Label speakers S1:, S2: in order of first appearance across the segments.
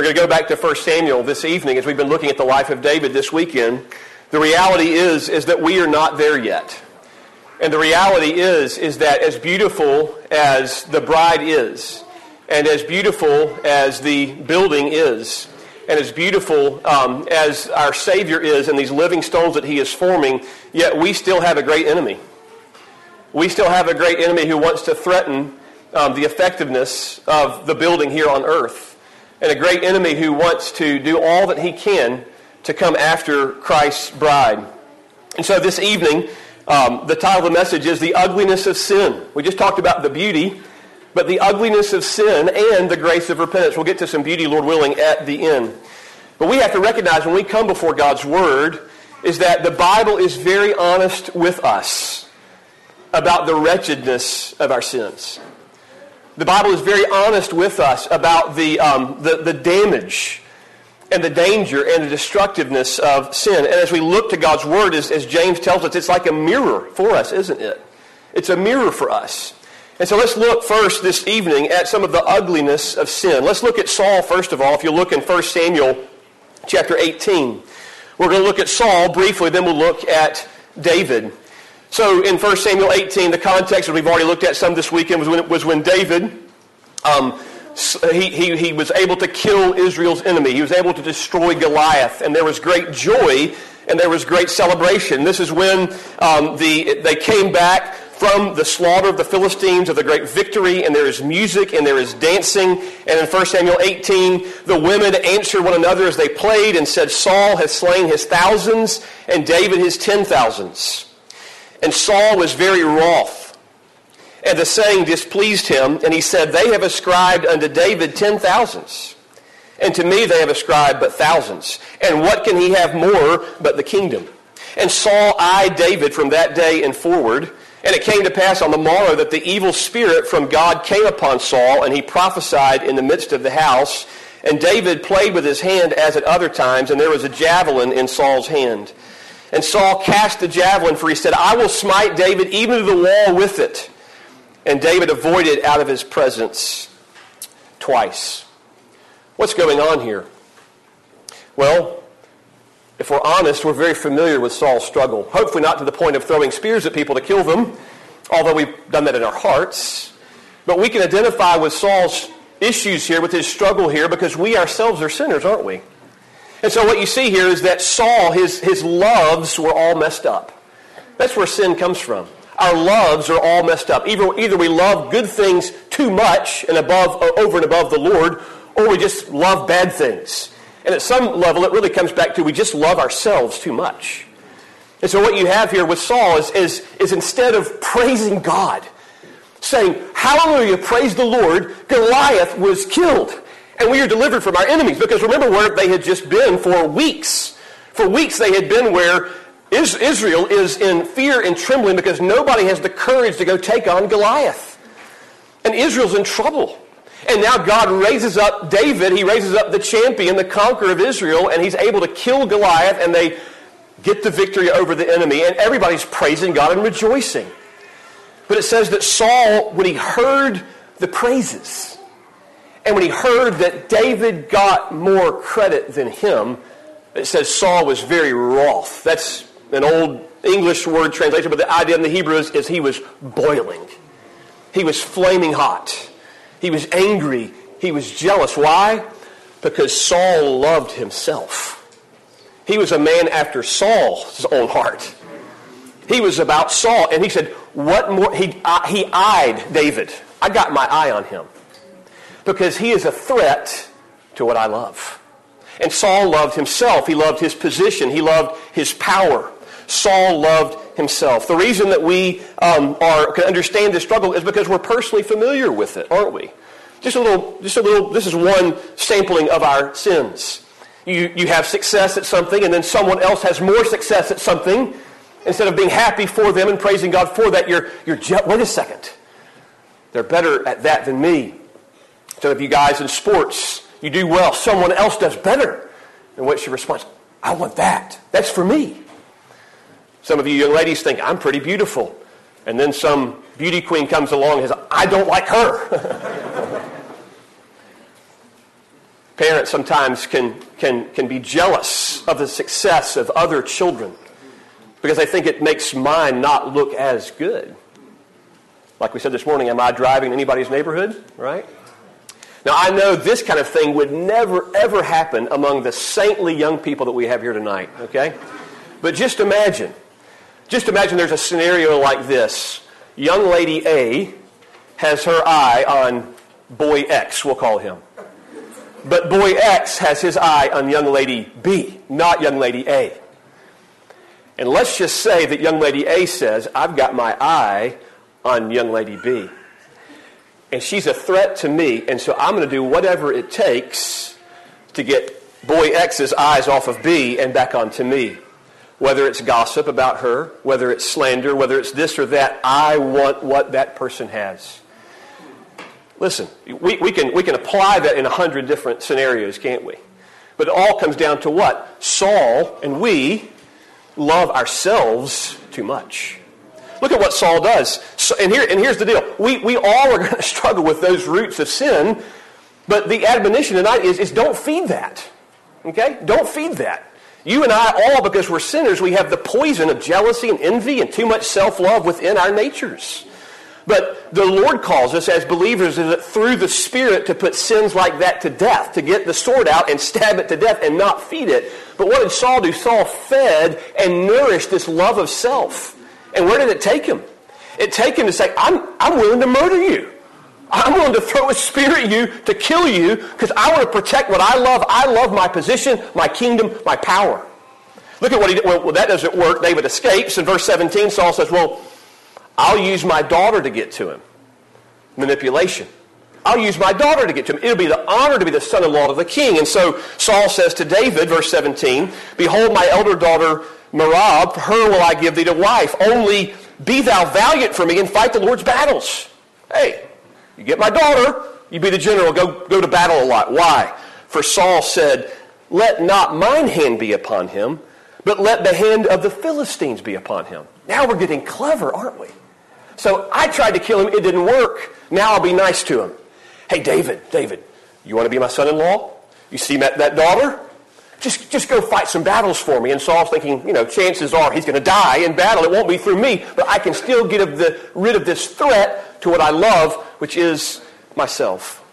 S1: We're going to go back to 1 Samuel this evening as we've been looking at the life of David this weekend. The reality is, is that we are not there yet. And the reality is, is that as beautiful as the bride is, and as beautiful as the building is, and as beautiful um, as our Savior is and these living stones that He is forming, yet we still have a great enemy. We still have a great enemy who wants to threaten um, the effectiveness of the building here on earth, and a great enemy who wants to do all that he can to come after Christ's bride. And so this evening, um, the title of the message is The Ugliness of Sin. We just talked about the beauty, but the ugliness of sin and the grace of repentance. We'll get to some beauty, Lord willing, at the end. But we have to recognize when we come before God's Word is that the Bible is very honest with us about the wretchedness of our sins. The Bible is very honest with us about the, um, the, the damage and the danger and the destructiveness of sin. And as we look to God's Word, as, as James tells us, it's like a mirror for us, isn't it? It's a mirror for us. And so let's look first this evening at some of the ugliness of sin. Let's look at Saul first of all. If you look in 1 Samuel chapter 18, we're going to look at Saul briefly, then we'll look at David. So in 1 Samuel 18, the context that we've already looked at some this weekend was when, was when David, um, he, he, he was able to kill Israel's enemy. He was able to destroy Goliath. And there was great joy and there was great celebration. This is when um, the, they came back from the slaughter of the Philistines, of the great victory, and there is music and there is dancing. And in 1 Samuel 18, the women answered one another as they played and said, Saul has slain his thousands and David his ten thousands. And Saul was very wroth. And the saying displeased him, and he said, They have ascribed unto David ten thousands, and to me they have ascribed but thousands. And what can he have more but the kingdom? And Saul eyed David from that day and forward. And it came to pass on the morrow that the evil spirit from God came upon Saul, and he prophesied in the midst of the house. And David played with his hand as at other times, and there was a javelin in Saul's hand. And Saul cast the javelin, for he said, I will smite David even to the wall with it. And David avoided out of his presence twice. What's going on here? Well, if we're honest, we're very familiar with Saul's struggle. Hopefully, not to the point of throwing spears at people to kill them, although we've done that in our hearts. But we can identify with Saul's issues here, with his struggle here, because we ourselves are sinners, aren't we? And so what you see here is that Saul, his, his loves were all messed up. That's where sin comes from. Our loves are all messed up. Either, either we love good things too much and above, over and above the Lord, or we just love bad things. And at some level, it really comes back to we just love ourselves too much. And so what you have here with Saul is, is, is instead of praising God, saying, Hallelujah, praise the Lord, Goliath was killed and we are delivered from our enemies. Because remember where they had just been for weeks. For weeks they had been where Israel is in fear and trembling because nobody has the courage to go take on Goliath. And Israel's in trouble. And now God raises up David. He raises up the champion, the conqueror of Israel, and he's able to kill Goliath, and they get the victory over the enemy. And everybody's praising God and rejoicing. But it says that Saul, when he heard the praises, and when he heard that David got more credit than him, it says Saul was very wroth. That's an old English word translation, but the idea in the Hebrew is, is he was boiling. He was flaming hot. He was angry. He was jealous. Why? Because Saul loved himself. He was a man after Saul's own heart. He was about Saul, and he said, "What more?" He he eyed David. I got my eye on him because he is a threat to what I love. And Saul loved himself. He loved his position. He loved his power. Saul loved himself. The reason that we um, are, can understand this struggle is because we're personally familiar with it, aren't we? Just a little, just a little, this is one sampling of our sins. You, you have success at something, and then someone else has more success at something. Instead of being happy for them and praising God for that, you're, you're wait a second. They're better at that than me. Some of you guys in sports, you do well, someone else does better. And what's your response? I want that. That's for me. Some of you young ladies think, I'm pretty beautiful. And then some beauty queen comes along and says, I don't like her. Parents sometimes can, can, can be jealous of the success of other children because they think it makes mine not look as good. Like we said this morning, am I driving anybody's neighborhood? Right? Now, I know this kind of thing would never, ever happen among the saintly young people that we have here tonight, okay? But just imagine, just imagine there's a scenario like this. Young lady A has her eye on boy X, we'll call him. But boy X has his eye on young lady B, not young lady A. And let's just say that young lady A says, I've got my eye on young lady B. And she's a threat to me, and so I'm going to do whatever it takes to get boy X's eyes off of B and back onto me. Whether it's gossip about her, whether it's slander, whether it's this or that, I want what that person has. Listen, we, we, can, we can apply that in a hundred different scenarios, can't we? But it all comes down to what? Saul and we love ourselves too much. Look at what Saul does. So, and, here, and here's the deal. We, we all are going to struggle with those roots of sin, but the admonition tonight is, is don't feed that. Okay? Don't feed that. You and I all, because we're sinners, we have the poison of jealousy and envy and too much self-love within our natures. But the Lord calls us as believers through the Spirit to put sins like that to death, to get the sword out and stab it to death and not feed it. But what did Saul do? Saul fed and nourished this love of self. And where did it take him? It take him to say, I'm, I'm willing to murder you. I'm willing to throw a spear at you to kill you because I want to protect what I love. I love my position, my kingdom, my power. Look at what he did. Well, that doesn't work. David escapes. In verse 17, Saul says, Well, I'll use my daughter to get to him. Manipulation. I'll use my daughter to get to him. It'll be the honor to be the son in law of the king. And so Saul says to David, verse 17, Behold, my elder daughter Merab, her will I give thee to wife. Only be thou valiant for me and fight the Lord's battles. Hey, you get my daughter, you be the general, go, go to battle a lot. Why? For Saul said, Let not mine hand be upon him, but let the hand of the Philistines be upon him. Now we're getting clever, aren't we? So I tried to kill him, it didn't work. Now I'll be nice to him. Hey, David, David, you want to be my son in law? You see that, that daughter? Just, just go fight some battles for me. And Saul's thinking, you know, chances are he's going to die in battle. It won't be through me, but I can still get of the, rid of this threat to what I love, which is myself.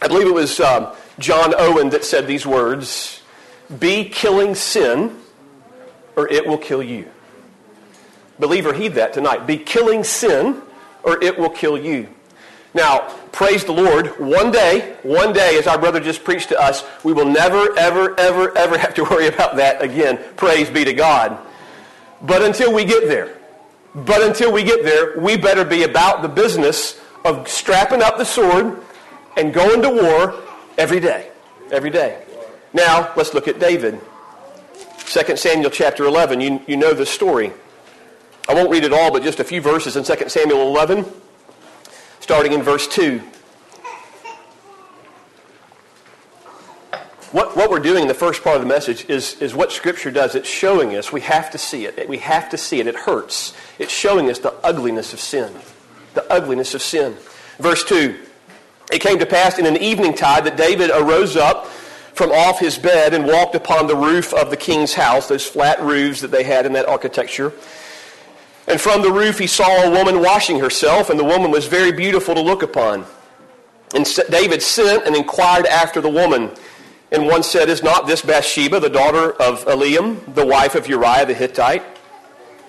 S1: I believe it was um, John Owen that said these words Be killing sin, or it will kill you. Believer, heed that tonight. Be killing sin, or it will kill you. Now, praise the Lord, one day, one day, as our brother just preached to us, we will never, ever, ever, ever have to worry about that again. Praise be to God. But until we get there, but until we get there, we better be about the business of strapping up the sword and going to war every day. Every day. Now, let's look at David. 2 Samuel chapter 11. You, you know the story. I won't read it all, but just a few verses in 2 Samuel 11 starting in verse 2. What, what we're doing in the first part of the message is, is what Scripture does. It's showing us. We have to see it. We have to see it. It hurts. It's showing us the ugliness of sin. The ugliness of sin. Verse 2. It came to pass in an evening tide that David arose up from off his bed and walked upon the roof of the king's house, those flat roofs that they had in that architecture. And from the roof he saw a woman washing herself, and the woman was very beautiful to look upon. And David sent and inquired after the woman. And one said, Is not this Bathsheba, the daughter of Eliam, the wife of Uriah the Hittite?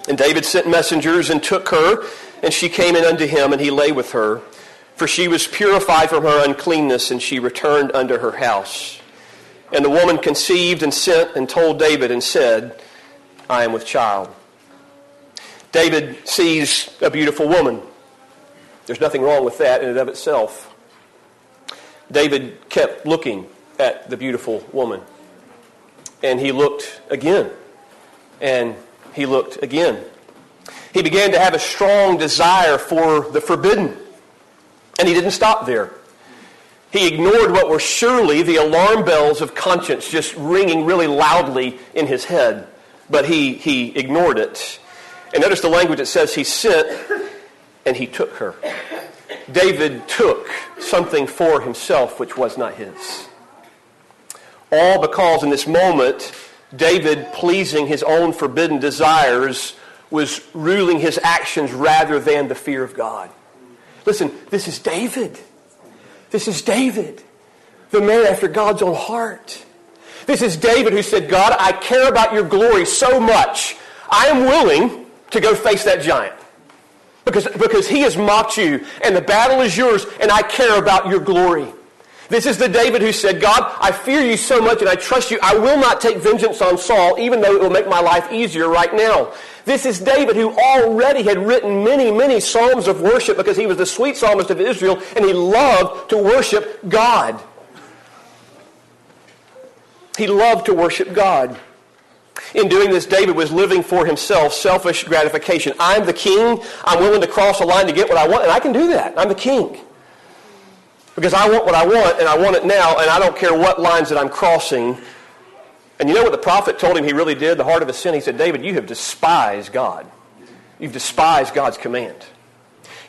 S1: And David sent messengers and took her, and she came in unto him, and he lay with her. For she was purified from her uncleanness, and she returned unto her house. And the woman conceived and sent and told David and said, I am with child. David sees a beautiful woman. There's nothing wrong with that in and of itself. David kept looking at the beautiful woman. And he looked again. And he looked again. He began to have a strong desire for the forbidden. And he didn't stop there. He ignored what were surely the alarm bells of conscience just ringing really loudly in his head. But he, he ignored it. And notice the language it says he sent and he took her. David took something for himself which was not his. All because in this moment, David, pleasing his own forbidden desires, was ruling his actions rather than the fear of God. Listen, this is David. This is David, the man after God's own heart. This is David who said, God, I care about your glory so much, I am willing to go face that giant. Because, because he has mocked you, and the battle is yours, and I care about your glory. This is the David who said, God, I fear you so much and I trust you. I will not take vengeance on Saul, even though it will make my life easier right now. This is David who already had written many, many psalms of worship because he was the sweet psalmist of Israel and he loved to worship God. He loved to worship God. In doing this, David was living for himself, selfish gratification. I'm the king. I'm willing to cross a line to get what I want, and I can do that. I'm the king. Because I want what I want, and I want it now, and I don't care what lines that I'm crossing. And you know what the prophet told him he really did? The heart of his sin. He said, David, you have despised God. You've despised God's command.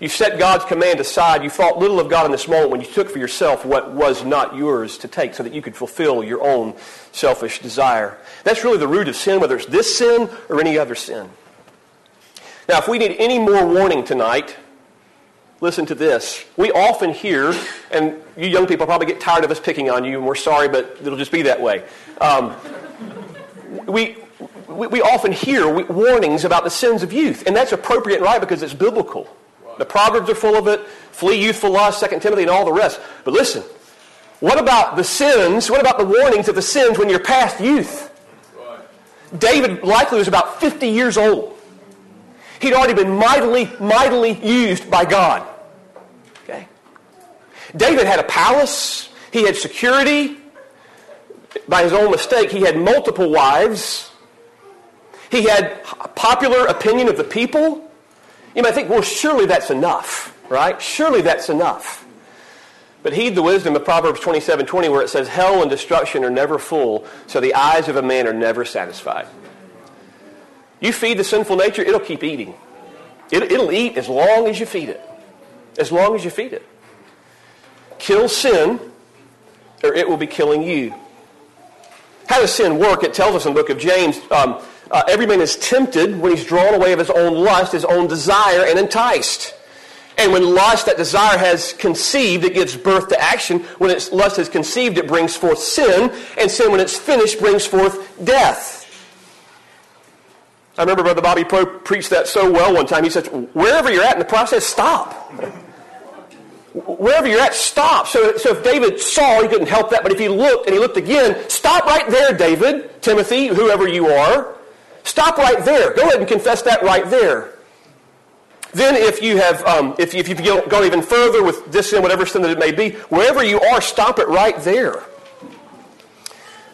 S1: You've set God's command aside. You thought little of God in this moment when you took for yourself what was not yours to take so that you could fulfill your own selfish desire. That's really the root of sin, whether it's this sin or any other sin. Now, if we need any more warning tonight, listen to this. We often hear, and you young people probably get tired of us picking on you, and we're sorry, but it'll just be that way. Um, we, we, we, often hear warnings about the sins of youth, and that's appropriate and right because it's biblical. The Proverbs are full of it. Flee youthful lust, 2 Timothy, and all the rest. But listen, what about the sins? What about the warnings of the sins when you're past youth? David likely was about 50 years old. He'd already been mightily, mightily used by God. Okay? David had a palace. He had security. By his own mistake, he had multiple wives. He had a popular opinion of the people. You might think, well, surely that's enough, right? Surely that's enough. But heed the wisdom of Proverbs 27 20, where it says, Hell and destruction are never full, so the eyes of a man are never satisfied. You feed the sinful nature, it'll keep eating. It, it'll eat as long as you feed it. As long as you feed it. Kill sin, or it will be killing you. How does sin work? It tells us in the book of James. Um, uh, every man is tempted when he's drawn away of his own lust, his own desire, and enticed. And when lust, that desire has conceived, it gives birth to action. When its lust has conceived, it brings forth sin. And sin, when it's finished, brings forth death. I remember Brother Bobby Pro preached that so well one time. He said, wherever you're at in the process, stop. Wherever you're at, stop. So, so if David saw, he couldn't help that. But if he looked and he looked again, stop right there, David, Timothy, whoever you are. Stop right there. Go ahead and confess that right there. Then, if you have, um, if, if you've gone even further with this sin, whatever sin that it may be, wherever you are, stop it right there.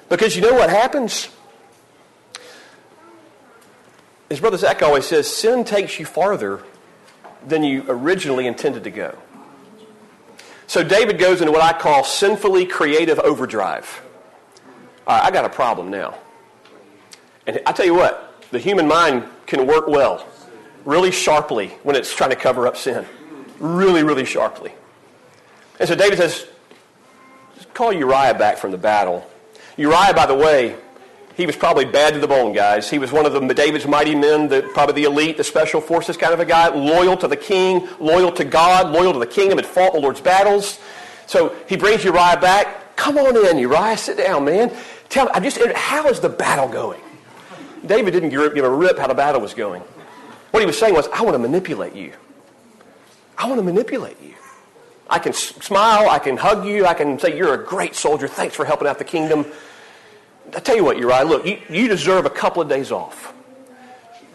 S1: Because you know what happens? As Brother Zach always says, sin takes you farther than you originally intended to go. So David goes into what I call sinfully creative overdrive. All right, I got a problem now. And I tell you what, the human mind can work well, really sharply when it's trying to cover up sin. Really, really sharply. And so David says, call Uriah back from the battle. Uriah, by the way, he was probably bad to the bone, guys. He was one of the David's mighty men, the, probably the elite, the special forces kind of a guy, loyal to the king, loyal to God, loyal to the kingdom, had fought the Lord's battles. So he brings Uriah back. Come on in, Uriah. Sit down, man. Tell me, I just, how is the battle going? David didn't give a rip how the battle was going. What he was saying was, I want to manipulate you. I want to manipulate you. I can smile, I can hug you, I can say, You're a great soldier. Thanks for helping out the kingdom. I tell you what, Uriah, look, you, you deserve a couple of days off.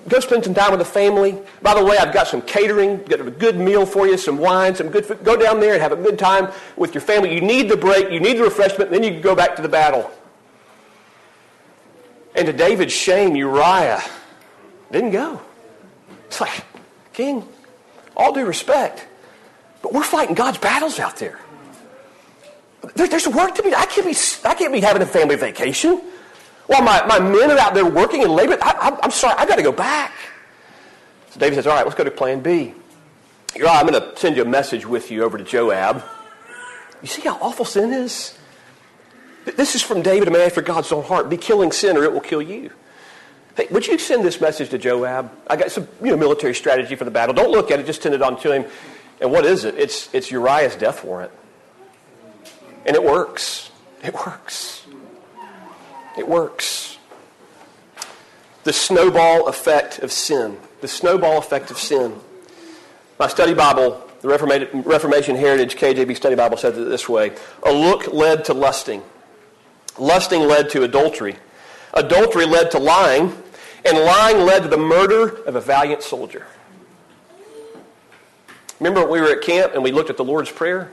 S1: Go spend some time with the family. By the way, I've got some catering, got a good meal for you, some wine, some good food. Go down there and have a good time with your family. You need the break, you need the refreshment, then you can go back to the battle. And to David's shame, Uriah didn't go. It's like, King, all due respect, but we're fighting God's battles out there. there there's work to be I can't be, I can't be having a family vacation while my, my men are out there working and laboring. I, am sorry, I've got to go back. So David says, all right, let's go to plan B. Uriah, I'm going to send you a message with you over to Joab. You see how awful sin is? This is from David, a man after God's own heart. Be killing sin or it will kill you. Hey, would you send this message to Joab? I got some you know, military strategy for the battle. Don't look at it, just send it on to him. And what is it? It's, it's Uriah's death warrant. And it works. It works. It works. The snowball effect of sin. The snowball effect of sin. My study Bible, the Reformation Heritage KJV Study Bible, says it this way A look led to lusting. Lusting led to adultery. Adultery led to lying. And lying led to the murder of a valiant soldier. Remember when we were at camp and we looked at the Lord's Prayer?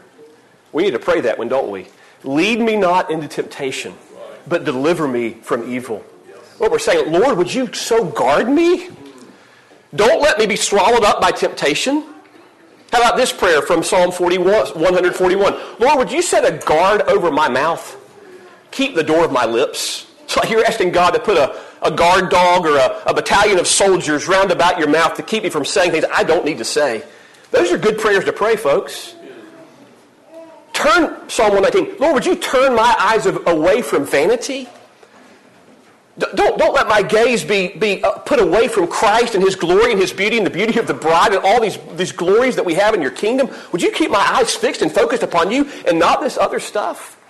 S1: We need to pray that one, don't we? Lead me not into temptation, but deliver me from evil. What we're saying, Lord, would you so guard me? Don't let me be swallowed up by temptation. How about this prayer from Psalm 41, 141? Lord, would you set a guard over my mouth? Keep the door of my lips. It's like you're asking God to put a, a guard dog or a, a battalion of soldiers round about your mouth to keep me from saying things I don't need to say. Those are good prayers to pray, folks. Turn, Psalm 119, Lord, would you turn my eyes away from vanity? Don't, don't let my gaze be, be uh, put away from Christ and His glory and His beauty and the beauty of the bride and all these, these glories that we have in your kingdom. Would you keep my eyes fixed and focused upon you and not this other stuff?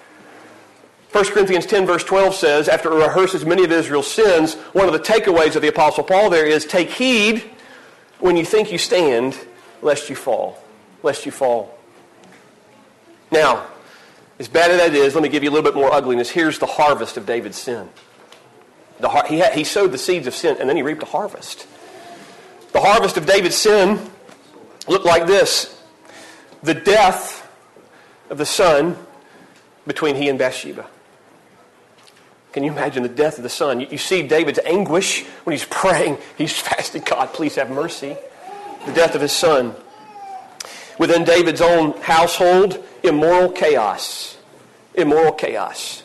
S1: 1 Corinthians 10, verse 12 says, after it rehearses many of Israel's sins, one of the takeaways of the Apostle Paul there is take heed when you think you stand, lest you fall. Lest you fall. Now, as bad as that is, let me give you a little bit more ugliness. Here's the harvest of David's sin. The, he, had, he sowed the seeds of sin, and then he reaped a harvest. The harvest of David's sin looked like this the death of the son between he and Bathsheba. Can you imagine the death of the son? You, see David's anguish when he's praying. He's fasting, God, please have mercy. The death of his son. Within David's own household, immoral chaos. Immoral chaos.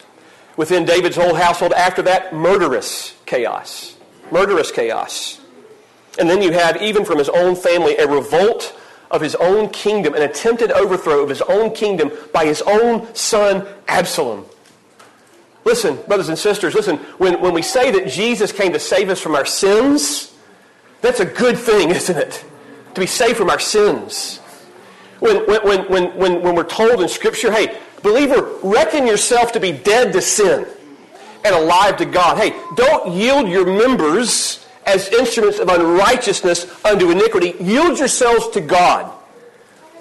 S1: Within David's whole household, after that, murderous chaos. Murderous chaos. And then you have, even from his own family, a revolt of his own kingdom, an attempted overthrow of his own kingdom by his own son, Absalom. Listen, brothers and sisters, listen, when, when we say that Jesus came to save us from our sins, that's a good thing, isn't it? To be saved from our sins. When, when, when, when, when we're told in Scripture, hey, believer, reckon yourself to be dead to sin and alive to God. Hey, don't yield your members as instruments of unrighteousness unto iniquity. Yield yourselves to God.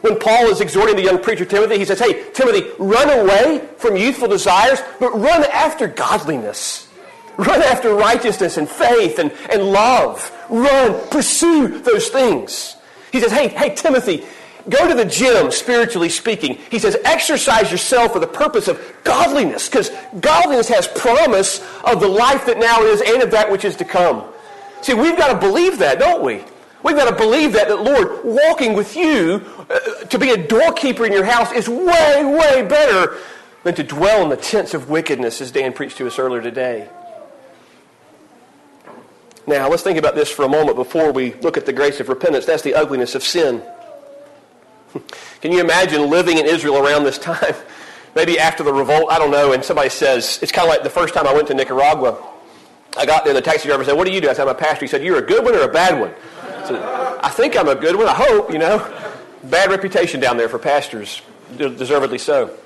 S1: When Paul is exhorting the young preacher Timothy, he says, Hey, Timothy, run away from youthful desires, but run after godliness. Run after righteousness and faith and, and love. Run, pursue those things. He says, Hey, hey, Timothy, go to the gym, spiritually speaking. He says, exercise yourself for the purpose of godliness, because godliness has promise of the life that now is and of that which is to come. See, we've got to believe that, don't we? We've got to believe that, that Lord, walking with you, uh, to be a doorkeeper in your house is way, way better than to dwell in the tents of wickedness, as Dan preached to us earlier today. Now, let's think about this for a moment before we look at the grace of repentance. That's the ugliness of sin. Can you imagine living in Israel around this time? Maybe after the revolt, I don't know, and somebody says, it's kind of like the first time I went to Nicaragua. I got there, the taxi driver said, What do you do? I said, I'm a pastor. He said, You're a good one or a bad one? I I think I'm a good one. I hope, you know. Bad reputation down there for pastors, deservedly so.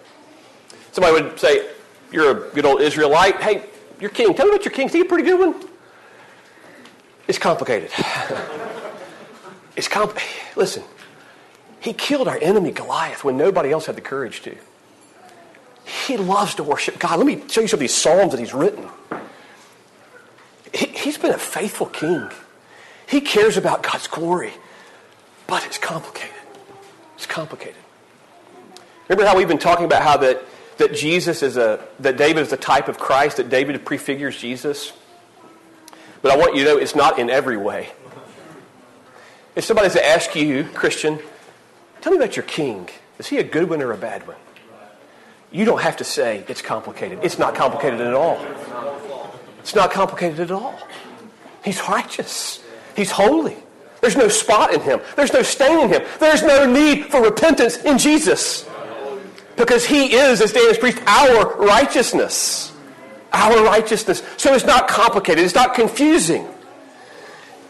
S1: Somebody would say, You're a good old Israelite. Hey, your king. Tell me about your king. Is he a pretty good one? It's complicated. it's comp. Listen, he killed our enemy Goliath when nobody else had the courage to. He loves to worship God. Let me show you some of these psalms that he's written. He, he's been a faithful king. He cares about God's glory, but it's complicated. It's complicated. Remember how we've been talking about how that, that Jesus is a that David is a type of Christ, that David prefigures Jesus? But I want you to know it's not in every way. If somebody's to ask you, Christian, tell me about your king. Is he a good one or a bad one? You don't have to say it's complicated. It's not complicated at all. It's not complicated at all. He's righteous. He's holy. There's no spot in him. There's no stain in him. There's no need for repentance in Jesus. Because he is, as Dan has preached, our righteousness. Our righteousness. So it's not complicated. It's not confusing.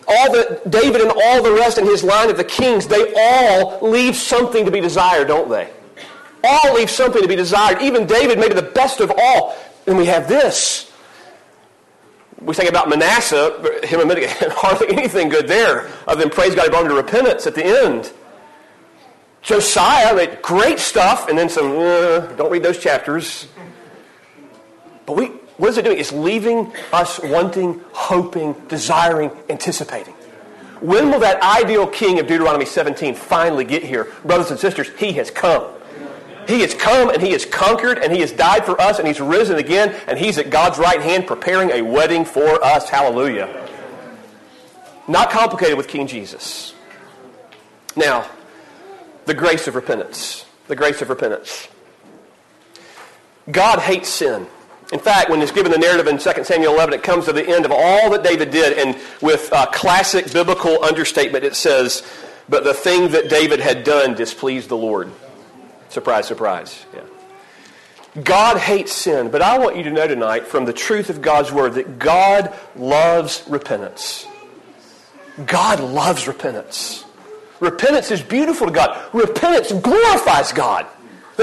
S1: All the David and all the rest in his line of the kings, they all leave something to be desired, don't they? All leave something to be desired. Even David, maybe the best of all. And we have this. We think about Manasseh, him admitting hardly anything good there, other than praise God, he brought him to repentance at the end. Josiah, great stuff, and then some, uh, don't read those chapters. But we, what is it doing? It's leaving us wanting, hoping, desiring, anticipating. When will that ideal king of Deuteronomy 17 finally get here? Brothers and sisters, he has come. He has come and he has conquered and he has died for us and he's risen again and he's at God's right hand preparing a wedding for us. Hallelujah. Not complicated with King Jesus. Now, the grace of repentance. The grace of repentance. God hates sin. In fact, when it's given the narrative in 2 Samuel 11, it comes to the end of all that David did, and with a classic biblical understatement, it says, But the thing that David had done displeased the Lord. Surprise, surprise. Yeah. God hates sin, but I want you to know tonight from the truth of God's word that God loves repentance. God loves repentance. Repentance is beautiful to God. Repentance glorifies God.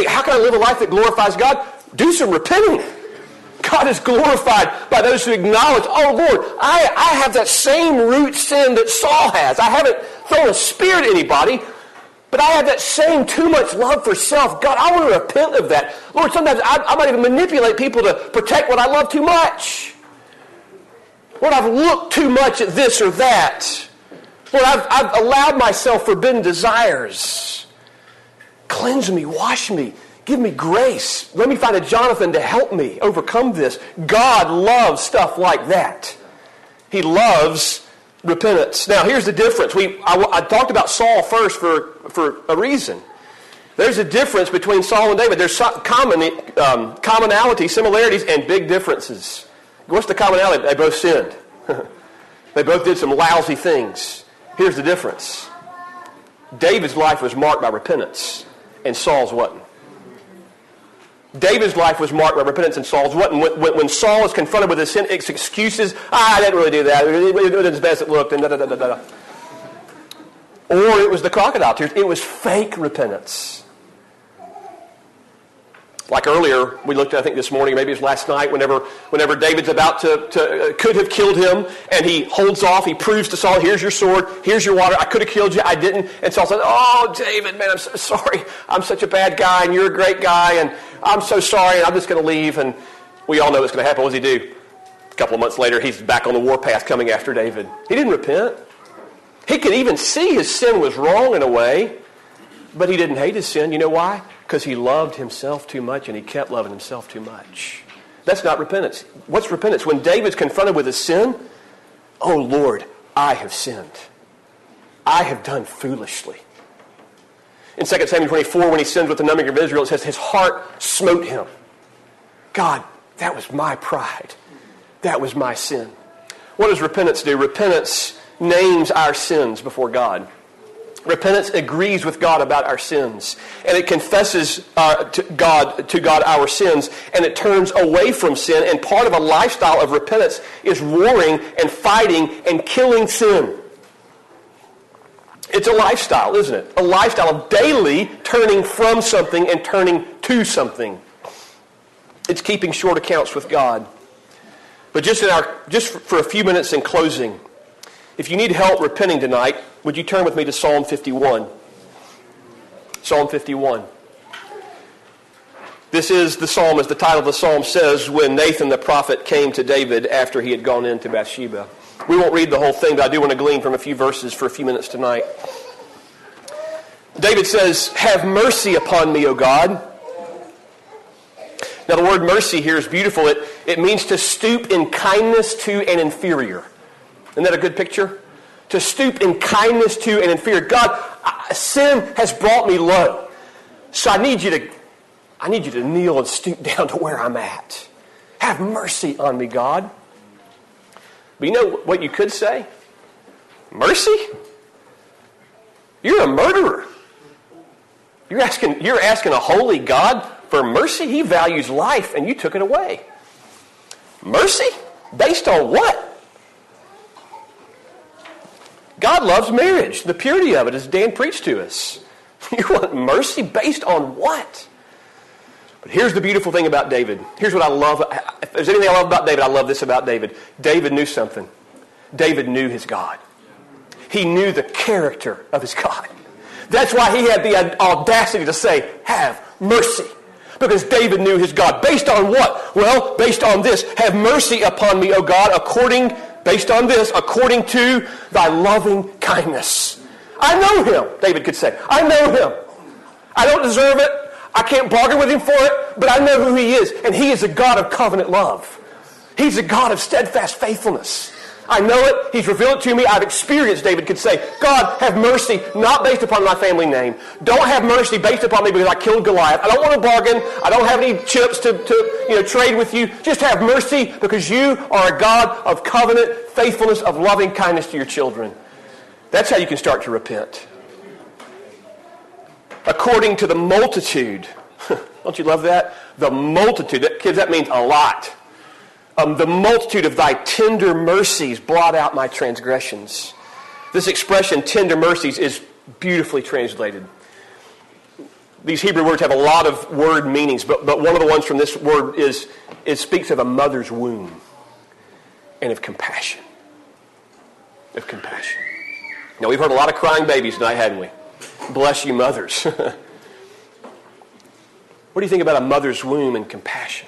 S1: How can I live a life that glorifies God? Do some repenting. God is glorified by those who acknowledge, oh Lord, I, I have that same root sin that Saul has. I haven't thrown a spear at anybody, but I have that same too much love for self. God, I want to repent of that. Lord, sometimes I, I might even manipulate people to protect what I love too much. Lord, I've looked too much at this or that. Lord, I've, I've allowed myself forbidden desires. Cleanse me, wash me, give me grace. Let me find a Jonathan to help me overcome this. God loves stuff like that. He loves repentance. Now, here's the difference. We, I, I talked about Saul first for, for a reason. There's a difference between Saul and David. There's common, um, commonality, similarities, and big differences. What's the commonality? They both sinned. they both did some lousy things. Here's the difference David's life was marked by repentance, and Saul's wasn't. David's life was marked by repentance, and Saul's. When, when Saul is confronted with his sin, it's excuses. Ah, I didn't really do that. It was as best it looked, and da da da da da. Or it was the crocodile tears. It was fake repentance. Like earlier, we looked, I think this morning, maybe it was last night, whenever, whenever David's about to, to uh, could have killed him, and he holds off, he proves to Saul, here's your sword, here's your water, I could have killed you, I didn't. And Saul says, oh, David, man, I'm so sorry. I'm such a bad guy, and you're a great guy, and I'm so sorry, and I'm just going to leave. And we all know what's going to happen. What does he do? A couple of months later, he's back on the warpath coming after David. He didn't repent. He could even see his sin was wrong in a way, but he didn't hate his sin. You know why? Because he loved himself too much and he kept loving himself too much. That's not repentance. What's repentance? When David's confronted with his sin, oh Lord, I have sinned. I have done foolishly. In 2 Samuel 24, when he sins with the numbering of Israel, it says his heart smote him. God, that was my pride. That was my sin. What does repentance do? Repentance names our sins before God. Repentance agrees with God about our sins, and it confesses uh, to God to God our sins, and it turns away from sin. And part of a lifestyle of repentance is warring and fighting and killing sin. It's a lifestyle, isn't it? A lifestyle of daily turning from something and turning to something. It's keeping short accounts with God. But just in our just for a few minutes in closing, if you need help repenting tonight, would you turn with me to Psalm 51? Psalm 51. This is the psalm, as the title of the psalm says, when Nathan the prophet came to David after he had gone into Bathsheba. We won't read the whole thing, but I do want to glean from a few verses for a few minutes tonight. David says, Have mercy upon me, O God. Now, the word mercy here is beautiful. It, it means to stoop in kindness to an inferior. Isn't that a good picture? To stoop in kindness to an inferior. God, sin has brought me low. So I need you to, I need you to kneel and stoop down to where I'm at. Have mercy on me, God. But you know what you could say? Mercy? You're a murderer. You're asking, you're asking a holy God for mercy? He values life, and you took it away. Mercy? Based on what? God loves marriage, the purity of it, as Dan preached to us. You want mercy based on what? But here's the beautiful thing about David. Here's what I love. If there's anything I love about David, I love this about David. David knew something. David knew his God. He knew the character of his God. That's why he had the audacity to say, Have mercy. Because David knew his God. Based on what? Well, based on this. Have mercy upon me, O God, according, based on this, according to thy loving kindness. I know him, David could say. I know him. I don't deserve it. I can't bargain with him for it, but I know who he is. And he is a God of covenant love. He's a God of steadfast faithfulness. I know it. He's revealed it to me. I've experienced, David could say, God, have mercy, not based upon my family name. Don't have mercy based upon me because I killed Goliath. I don't want to bargain. I don't have any chips to, to you know, trade with you. Just have mercy because you are a God of covenant, faithfulness, of loving kindness to your children. That's how you can start to repent. According to the multitude. don't you love that? The multitude. That, kids, that means a lot um, the multitude of thy tender mercies blot out my transgressions. This expression, tender mercies, is beautifully translated. These Hebrew words have a lot of word meanings, but, but one of the ones from this word is it speaks of a mother's womb and of compassion. Of compassion. Now, we've heard a lot of crying babies tonight, hadn't we? Bless you, mothers. what do you think about a mother's womb and compassion?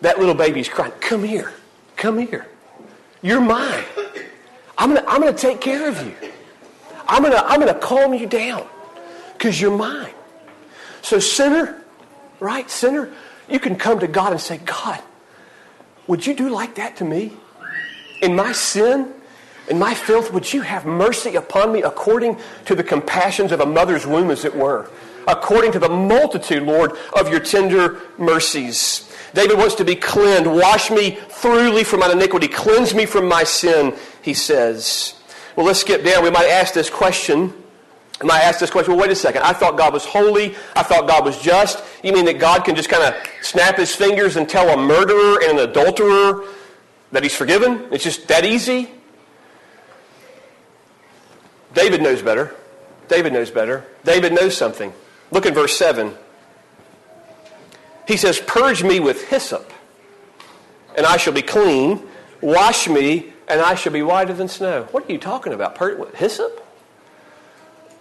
S1: That little baby's crying, Come here. Come here. You're mine. I'm going to I'm to take care of you. I'm going to I'm to calm you down because you're mine. So, sinner, right? Sinner, you can come to God and say, God, would you do like that to me? In my sin, in my filth, would you have mercy upon me according to the compassions of a mother's womb, as it were? According to the multitude, Lord, of your tender mercies. David wants to be cleansed. Wash me thoroughly from my iniquity. Cleanse me from my sin, he says. Well, let's skip down. We might ask this question. We might ask this question. Well, wait a second. I thought God was holy. I thought God was just. You mean that God can just kind of snap his fingers and tell a murderer and an adulterer that he's forgiven? It's just that easy? David knows better. David knows better. David knows something. Look at verse 7. He says, Purge me with hyssop, and I shall be clean. Wash me, and I shall be whiter than snow. What are you talking about? Pur- hyssop?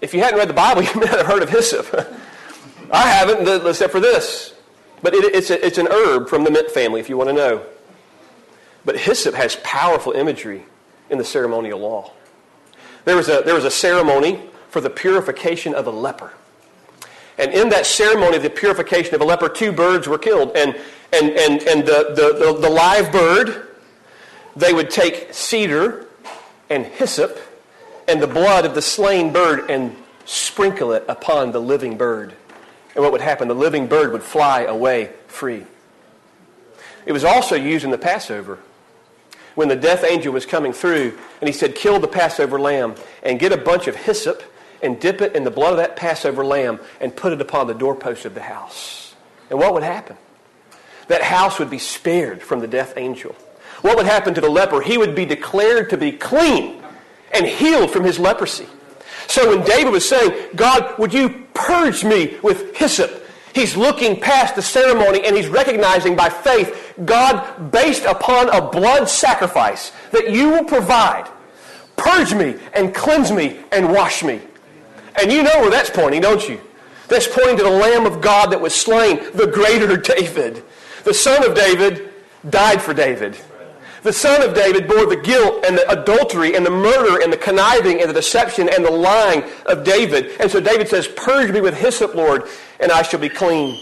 S1: If you hadn't read the Bible, you not have heard of hyssop. I haven't, except for this. But it, it's, a, it's an herb from the mint family, if you want to know. But hyssop has powerful imagery in the ceremonial law. There was a, there was a ceremony for the purification of a leper. And in that ceremony of the purification of a leper, two birds were killed. And, and, and, and the, the, the, the live bird, they would take cedar and hyssop and the blood of the slain bird and sprinkle it upon the living bird. And what would happen? The living bird would fly away free. It was also used in the Passover when the death angel was coming through and he said, Kill the Passover lamb and get a bunch of hyssop and dip it in the blood of that Passover lamb and put it upon the doorpost of the house. And what would happen? That house would be spared from the death angel. What would happen to the leper? He would be declared to be clean and healed from his leprosy. So when David was saying, God, would you purge me with hyssop? He's looking past the ceremony and he's recognizing by faith, God, based upon a blood sacrifice that you will provide, purge me and cleanse me and wash me. And you know where that's pointing, don't you? That's pointing to the Lamb of God that was slain, the greater David. The son of David died for David. The son of David bore the guilt and the adultery and the murder and the conniving and the deception and the lying of David. And so David says, Purge me with hyssop, Lord, and I shall be clean.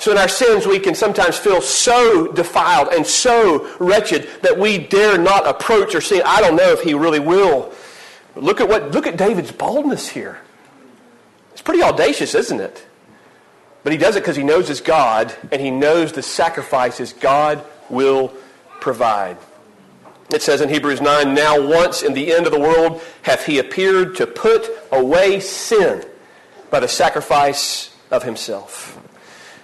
S1: So in our sins, we can sometimes feel so defiled and so wretched that we dare not approach or see. I don't know if he really will. Look at what look at David's boldness here. It's pretty audacious, isn't it? But he does it because he knows his God and he knows the sacrifices God will provide. It says in Hebrews 9, Now once in the end of the world hath he appeared to put away sin, by the sacrifice of himself.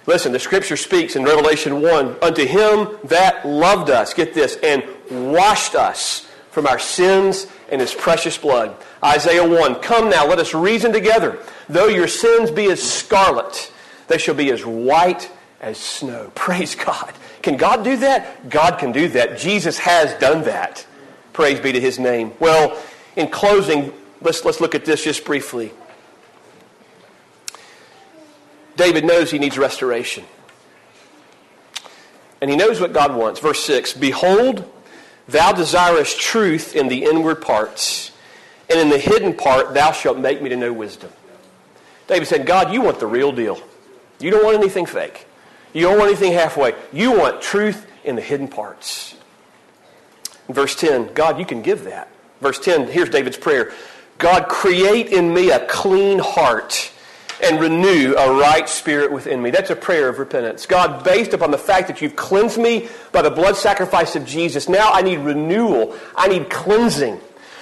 S1: Listen, the scripture speaks in Revelation 1 unto him that loved us, get this, and washed us from our sins in his precious blood. Isaiah 1 Come now, let us reason together. Though your sins be as scarlet, they shall be as white as snow. Praise God. Can God do that? God can do that. Jesus has done that. Praise be to his name. Well, in closing, let's, let's look at this just briefly. David knows he needs restoration. And he knows what God wants. Verse 6 Behold, thou desirest truth in the inward parts, and in the hidden part thou shalt make me to know wisdom. David said, God, you want the real deal. You don't want anything fake. You don't want anything halfway. You want truth in the hidden parts. verse 10, God, you can give that. Verse 10, here's David's prayer God, create in me a clean heart and renew a right spirit within me. That's a prayer of repentance. God, based upon the fact that you've cleansed me by the blood sacrifice of Jesus, now I need renewal. I need cleansing.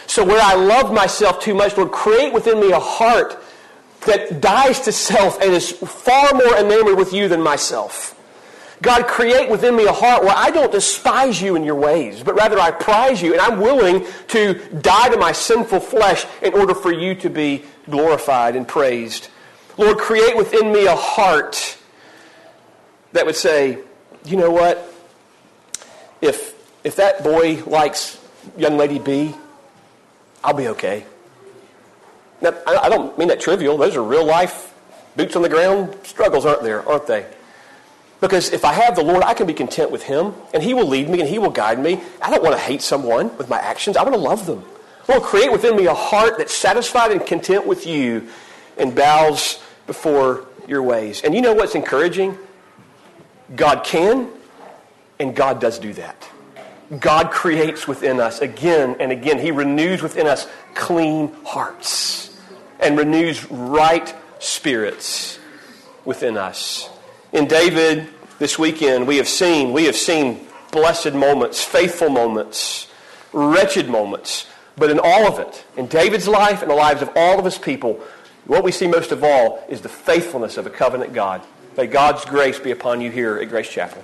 S1: So where I love myself too much, Lord, create within me a heart that dies to self and is far more enamored with you than myself. God, create within me a heart where I don't despise you in your ways, but rather I prize you and I'm willing to die to my sinful flesh in order for you to be glorified and praised. Lord, create within me a heart that would say, you know what? If, if that boy likes young lady B, I'll be okay. Now, I don't mean that trivial. Those are real life, boots on the ground struggles, aren't there? Aren't they? Because if I have the Lord, I can be content with Him, and He will lead me and He will guide me. I don't want to hate someone with my actions. I want to love them. Lord, create within me a heart that's satisfied and content with you and bows before your ways. And you know what's encouraging? God can, and God does do that. God creates within us again and again. He renews within us clean hearts and renews right spirits within us. In David, this weekend, we have seen, we have seen blessed moments, faithful moments, wretched moments. But in all of it, in David's life and the lives of all of his people, what we see most of all is the faithfulness of a covenant God. May God's grace be upon you here at Grace Chapel.